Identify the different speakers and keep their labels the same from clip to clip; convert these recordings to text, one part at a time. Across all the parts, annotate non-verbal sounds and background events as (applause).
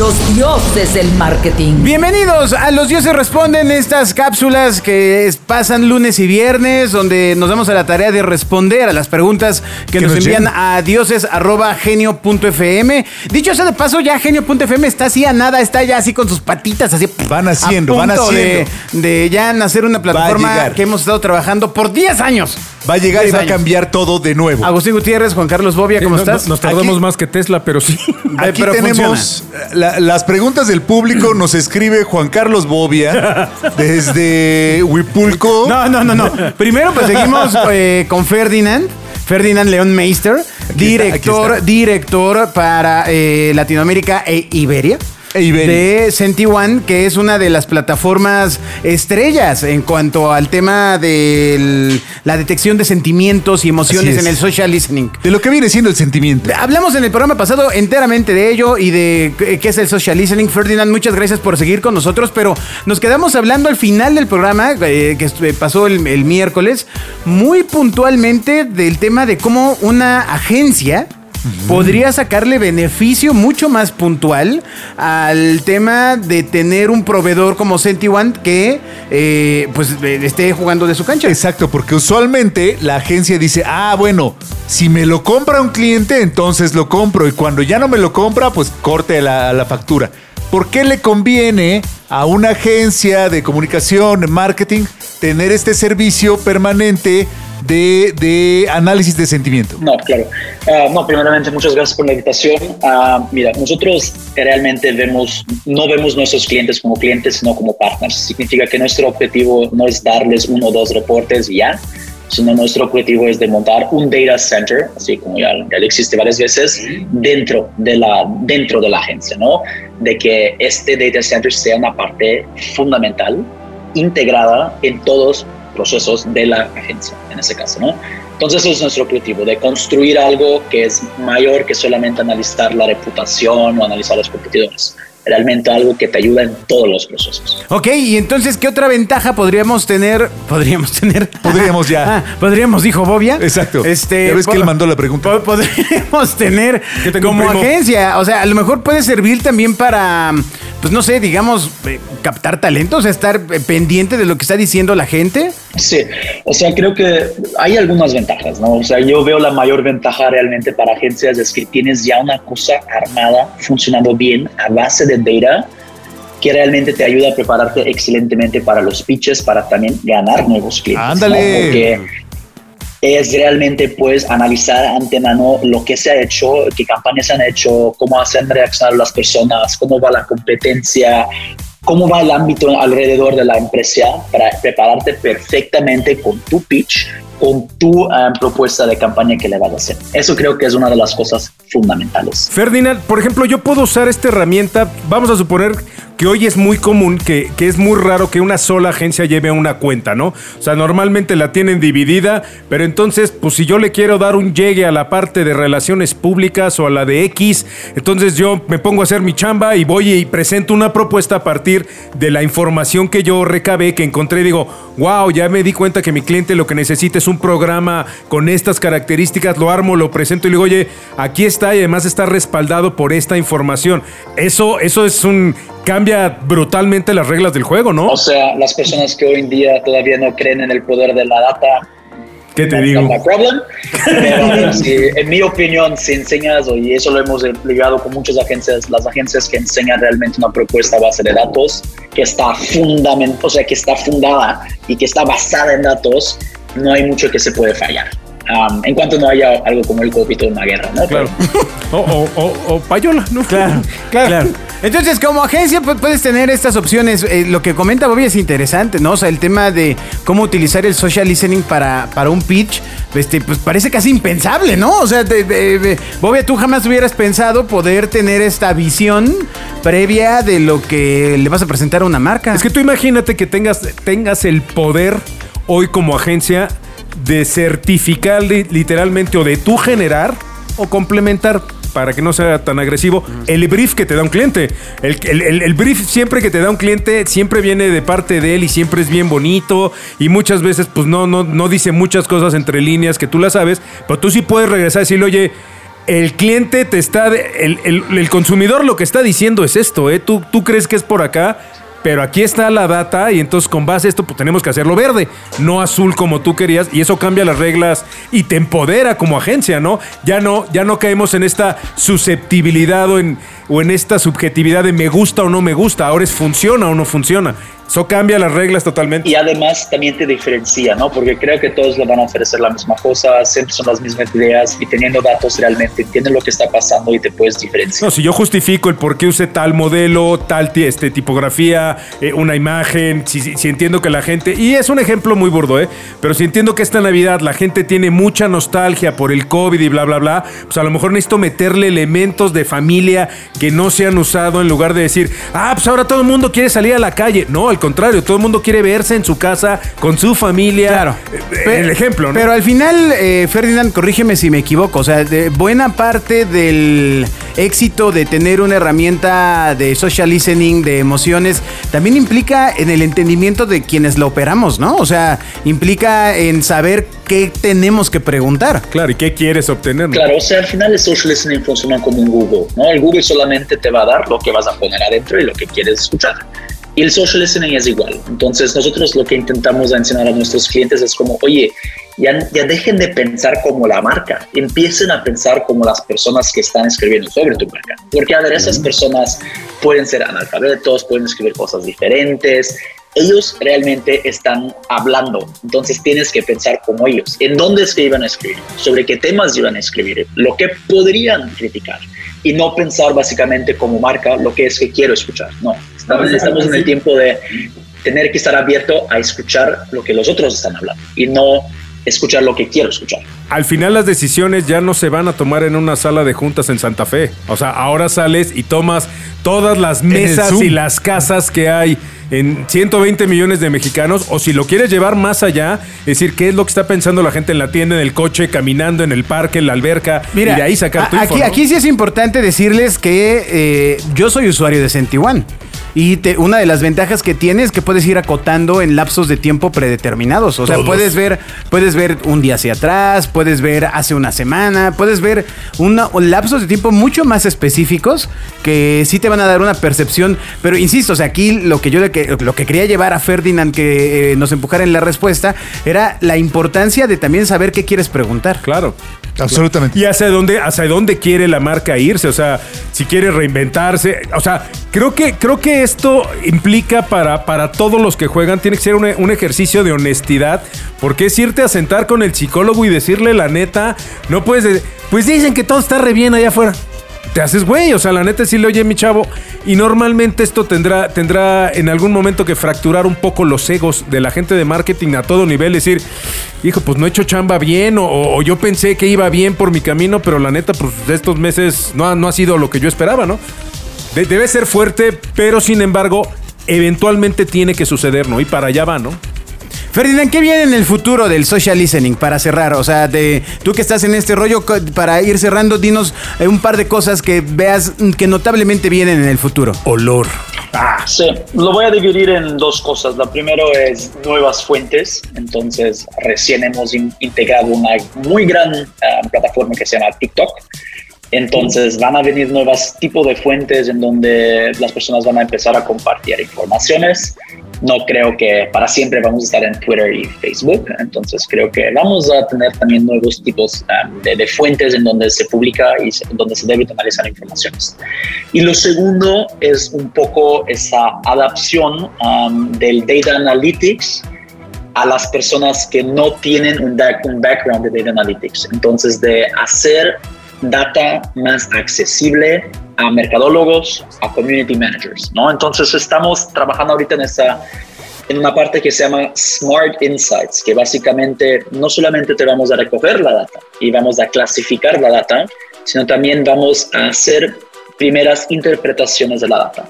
Speaker 1: los dioses del marketing.
Speaker 2: Bienvenidos a Los Dioses Responden, estas cápsulas que es- pasan lunes y viernes, donde nos damos a la tarea de responder a las preguntas que,
Speaker 3: Que
Speaker 2: nos,
Speaker 3: nos
Speaker 2: envían
Speaker 3: llegan.
Speaker 2: a dioses.genio.fm. Dicho sea de paso, ya genio.fm está así a nada, está ya así con sus patitas, así.
Speaker 3: Van haciendo,
Speaker 2: a
Speaker 3: van
Speaker 2: punto de-
Speaker 3: haciendo.
Speaker 2: De, ya nacer una plataforma
Speaker 3: llegar.
Speaker 2: que hemos estado trabajando por 10 años.
Speaker 3: Va a llegar y
Speaker 2: 10
Speaker 3: va a cambiar todo de nuevo.
Speaker 2: Agustín Gutiérrez, Juan Carlos Bobia, ¿cómo estás?
Speaker 4: no- Nos tardamos
Speaker 3: Aquí-
Speaker 4: más que Tesla, pero sí.
Speaker 3: Aquí
Speaker 2: pero
Speaker 3: tenemos la- las preguntas del público. (clears throat) Nos escribe Juan Carlos Bobia desde Huipulco.
Speaker 2: No, no, no, no. Primero pues seguimos (laughs) eh, con Ferdinand. Ferdinand León Meister,
Speaker 3: está,
Speaker 2: director,
Speaker 3: está.
Speaker 2: director para eh, Latinoamérica e Iberia.
Speaker 3: E.
Speaker 2: De SentiOne, que es una de las plataformas estrellas en cuanto al tema de la detección de sentimientos y emociones en el social listening.
Speaker 3: De lo que viene siendo el sentimiento.
Speaker 2: Hablamos en el programa pasado enteramente de ello y de qué es el social listening. Ferdinand, muchas gracias por seguir con nosotros, pero nos quedamos hablando al final del programa, eh, que estu- pasó el, el miércoles, muy puntualmente del tema de cómo una agencia podría sacarle beneficio mucho más puntual al tema de tener un proveedor como SentiOne que eh, pues eh, esté jugando de su cancha.
Speaker 3: Exacto, porque usualmente la agencia dice, ah, bueno, si me lo compra un cliente, entonces lo compro. Y cuando ya no me lo compra, pues corte la, la factura. ¿Por qué le conviene a una agencia de comunicación, de marketing, tener este servicio permanente de, de análisis de sentimiento?
Speaker 5: No, claro. Ah, no, primeramente, muchas gracias por la invitación. Ah, mira, nosotros realmente vemos, no vemos nuestros clientes como clientes, sino como partners. Significa que nuestro objetivo no es darles uno o dos reportes y ya, sino nuestro objetivo es de montar un data center, así como ya, ya existe varias veces, dentro de, la, dentro de la agencia, ¿no? De que este data center sea una parte fundamental, integrada en todos procesos de la agencia, en ese caso, ¿no? Entonces, ese es nuestro objetivo, de construir algo que es mayor que solamente analizar la reputación o analizar los competidores. Realmente algo que te ayuda en todos los procesos.
Speaker 2: Ok, y entonces, ¿qué otra ventaja podríamos tener? (laughs) Podríamos tener.
Speaker 3: Podríamos ya.
Speaker 2: Ah, podríamos, dijo Bobia.
Speaker 3: Exacto.
Speaker 2: Este,
Speaker 3: Ya ves que él mandó la pregunta.
Speaker 2: po- Podríamos (laughs) tener como agencia. O sea, a lo mejor puede servir también para, pues no sé, digamos, eh, captar talentos, estar eh, pendiente de lo que está diciendo la gente.
Speaker 5: Sí, o sea, creo que hay algunas ventajas, ¿no? O sea, yo veo la mayor ventaja realmente para agencias es que tienes ya una cosa armada, funcionando bien a base de data que realmente te ayuda a prepararte excelentemente para los pitches, para también ganar nuevos clientes. ¿no?
Speaker 3: Ándale.
Speaker 5: Porque es realmente pues analizar antemano lo que se ha hecho, qué campañas se han hecho, cómo hacen reaccionar las personas, cómo va la competencia, cómo va el ámbito alrededor de la empresa para prepararte perfectamente con tu pitch, con tu um, propuesta de campaña que le vas a hacer. Eso creo que es una de las cosas fundamentales.
Speaker 4: Ferdinand, por ejemplo, yo puedo usar esta herramienta. Vamos a suponer que hoy es muy común, que, que es muy raro que una sola agencia lleve una cuenta, ¿no? O sea, normalmente la tienen dividida, pero entonces, pues si yo le quiero dar un llegue a la parte de relaciones públicas o a la de X, entonces yo me pongo a hacer mi chamba y voy y presento una propuesta a partir de la información que yo recabé, que encontré, y digo, wow, ya me di cuenta que mi cliente lo que necesita es un programa con estas características, lo armo, lo presento y le digo, oye, aquí está y además está respaldado por esta información. Eso, eso es un cambia brutalmente las reglas del juego, ¿no?
Speaker 5: O sea, las personas que hoy en día todavía no creen en el poder de la data,
Speaker 4: ¿Qué te
Speaker 5: no-
Speaker 4: digo?
Speaker 5: no hay problem. Pero (laughs) sí, en mi opinión, si enseñas, y eso lo hemos ligado con muchas agencias, las agencias que enseñan realmente una propuesta a base de datos, que está fundament, o sea, que está fundada y que está basada en datos, no hay mucho que se puede fallar. Um, en cuanto no haya algo como el COVID o una guerra, ¿no?
Speaker 4: Claro. (laughs) O, o, o, o payola, ¿no?
Speaker 2: Claro, (laughs) claro. Entonces, como agencia, pues, puedes tener estas opciones. Eh, lo que comenta Bobby es interesante, ¿no? O sea, el tema de cómo utilizar el social listening para, para un pitch, este, pues parece casi impensable, ¿no? O sea, de- Bobby, tú jamás hubieras pensado poder tener esta visión previa de lo que le vas a presentar a una marca.
Speaker 4: Es que tú imagínate que tengas, tengas el poder hoy como agencia de certificar li- literalmente o de tú generar o complementar para que no sea tan agresivo, el brief que te da un cliente. El, el- el- brief siempre que te da un cliente siempre viene de parte de él y siempre es bien bonito y muchas veces pues no, no, no dice muchas cosas entre líneas que tú las sabes, pero tú sí puedes regresar y decirle, oye, el cliente te está, el, el- el consumidor lo que está diciendo es esto, ¿eh? Tú, tú crees que es por acá, pero aquí está la data y entonces con base a esto pues tenemos que hacerlo verde, no azul como tú querías y eso cambia las reglas y te empodera como agencia, ¿no? Ya no, ya no caemos en esta susceptibilidad o en, o en esta subjetividad de me gusta o no me gusta, ahora es funciona o no funciona. Eso cambia las reglas totalmente.
Speaker 5: Y además también te diferencia, ¿no? Porque creo que todos le van a ofrecer la misma cosa, siempre son las mismas ideas y teniendo datos realmente entienden lo que está pasando y te puedes diferenciar.
Speaker 4: No, si yo justifico el por qué usé tal modelo, tal este, tipografía, eh, una imagen, si, si- si entiendo que la gente, y es un ejemplo muy burdo, ¿eh? Pero si entiendo que esta Navidad la gente tiene mucha nostalgia por el COVID y bla, bla, bla, pues a lo mejor necesito meterle elementos de familia que no se han usado en lugar de decir, ah, pues ahora todo el mundo quiere salir a la calle. No, al contrario, todo el mundo quiere verse en su casa, con su familia.
Speaker 2: Claro.
Speaker 4: Eh, el ejemplo, ¿no?
Speaker 2: Pero al final, eh, Ferdinand, corrígeme si me equivoco. O sea, de buena parte del éxito de tener una herramienta de social listening, de emociones, también implica en el entendimiento de quienes la operamos, ¿no? O sea, implica en saber qué tenemos que preguntar.
Speaker 4: Claro, ¿y qué quieres obtener? no?
Speaker 5: Claro, o sea, al final el social listening funciona como un Google, ¿no? El Google solamente te va a dar lo que vas a poner adentro y lo que quieres escuchar. Y el social listening es igual. Entonces, nosotros lo que intentamos enseñar a nuestros clientes es como, oye, ya, ya dejen de pensar como la marca, empiecen a pensar como las personas que están escribiendo sobre tu marca. Porque, a ver, esas personas pueden ser analfabetos, pueden escribir cosas diferentes, ellos realmente están hablando, entonces tienes que pensar como ellos, en dónde es que iban a escribir, sobre qué temas iban a escribir, lo que podrían criticar. Y no pensar básicamente como marca lo que es que quiero escuchar. No, estamos, estamos en el tiempo de tener que estar abierto a escuchar lo que los otros están hablando. Y no escuchar lo que quiero escuchar.
Speaker 4: Al final las decisiones ya no se van a tomar en una sala de juntas en Santa Fe. O sea, ahora sales y tomas todas las mesas y las casas que hay en 120 millones de mexicanos. O si lo quieres llevar más allá, es decir, qué es lo que está pensando la gente en la tienda, en el coche, caminando, en el parque, en la alberca.
Speaker 2: Mira,
Speaker 4: y de ahí sacar tu info,
Speaker 2: aquí,
Speaker 4: ¿no?
Speaker 2: aquí sí es importante decirles que eh, yo soy usuario de Sentiwan. Y te- una de las ventajas que tiene es que puedes ir acotando en lapsos de tiempo predeterminados. O sea,
Speaker 4: Todos.
Speaker 2: puedes ver, puedes ver un día hacia atrás, puedes ver hace una semana, puedes ver una, lapsos de tiempo mucho más específicos que sí te van a dar una percepción. Pero insisto, o sea, aquí lo que yo le que- lo que quería llevar a Ferdinand que eh, nos empujara en la respuesta era la importancia de también saber qué quieres preguntar.
Speaker 4: Claro.
Speaker 3: Absolutamente.
Speaker 4: Y hacia dónde, hacia dónde quiere la marca irse, o sea, si quiere reinventarse, o sea, creo que, creo que esto implica para, para todos los que juegan, tiene que ser un, ejercicio de honestidad, porque es irte a sentar con el psicólogo y decirle la neta, no puedes, de- pues dicen que todo está re bien allá afuera. Te haces güey, o sea, la neta sí le oye mi chavo. Y normalmente esto tendrá, tendrá en algún momento que fracturar un poco los egos de la gente de marketing a todo nivel. Decir, hijo, pues no he hecho chamba bien, o, yo pensé que iba bien por mi camino, pero la neta, pues de estos meses no no ha sido lo que yo esperaba, ¿no? De- debe ser fuerte, pero sin embargo, eventualmente tiene que suceder, ¿no? Y para allá va, ¿no?
Speaker 2: Ferdinand, ¿qué viene en el futuro del social listening para cerrar? O sea, de, tú que estás en este rollo, para ir cerrando, dinos eh, un par de cosas que veas que notablemente vienen en el futuro.
Speaker 4: Olor.
Speaker 5: Sí, lo voy a dividir en dos cosas. La primero es nuevas fuentes. Entonces, recién hemos in- integrado una muy gran ah, plataforma que se llama TikTok. Entonces, van a venir nuevos tipos de fuentes en donde las personas van a empezar a compartir informaciones. No creo que para siempre vamos a estar en Twitter y Facebook. Entonces, creo que vamos a tener también nuevos tipos ah, de, de fuentes en donde se publica y se- donde se debe analizar informaciones. Y lo segundo es un poco esa adaptación um, del data analytics a las personas que no tienen un background de data analytics. Entonces, de hacer data más accesible a mercadólogos, a community managers, ¿no? Entonces, estamos trabajando ahorita en esa en una parte que se llama Smart Insights, que básicamente no solamente te vamos a recoger la data y vamos a clasificar la data, sino también vamos a hacer primeras interpretaciones de la data.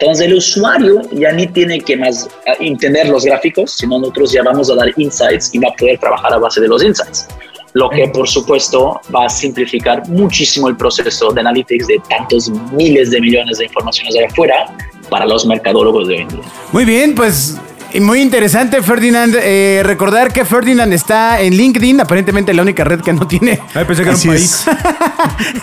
Speaker 5: Entonces el usuario ya ni tiene que más ah, entender los gráficos, sino nosotros ya vamos a dar insights y va a poder trabajar a base de los insights. Lo que por supuesto va a simplificar muchísimo el proceso de analytics de tantos miles de millones de informaciones allá afuera para los mercadólogos de hoy en día.
Speaker 2: Muy bien, pues muy interesante, Ferdinand. eh, recordar que Ferdinand está en LinkedIn, aparentemente la única red que no tiene.
Speaker 4: Ay, pensé que era un país.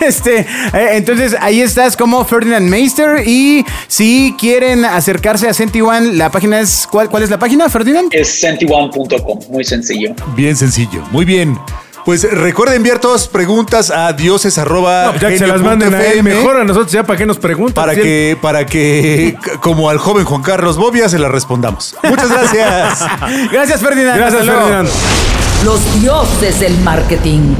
Speaker 3: es. (laughs)
Speaker 2: este, eh, entonces ahí estás como Ferdinand Meister. Y si quieren acercarse a Sentiwan, la página es. ¿Cuál, cuál es la página, Ferdinand?
Speaker 5: Es sentione.com, muy sencillo.
Speaker 3: Bien sencillo. Muy bien. Pues recuerda enviar todas sus preguntas a dioses arroba
Speaker 4: No, pues ya que se las manden a él, mejor a nosotros ya para qué nos preguntan.
Speaker 3: para
Speaker 4: Si él-
Speaker 3: que, para que, (laughs) como al joven Juan Carlos Bobia, se las respondamos. Muchas gracias. (laughs)
Speaker 2: Gracias, Ferdinand.
Speaker 4: Gracias. Ferdinand.
Speaker 1: Los dioses del marketing.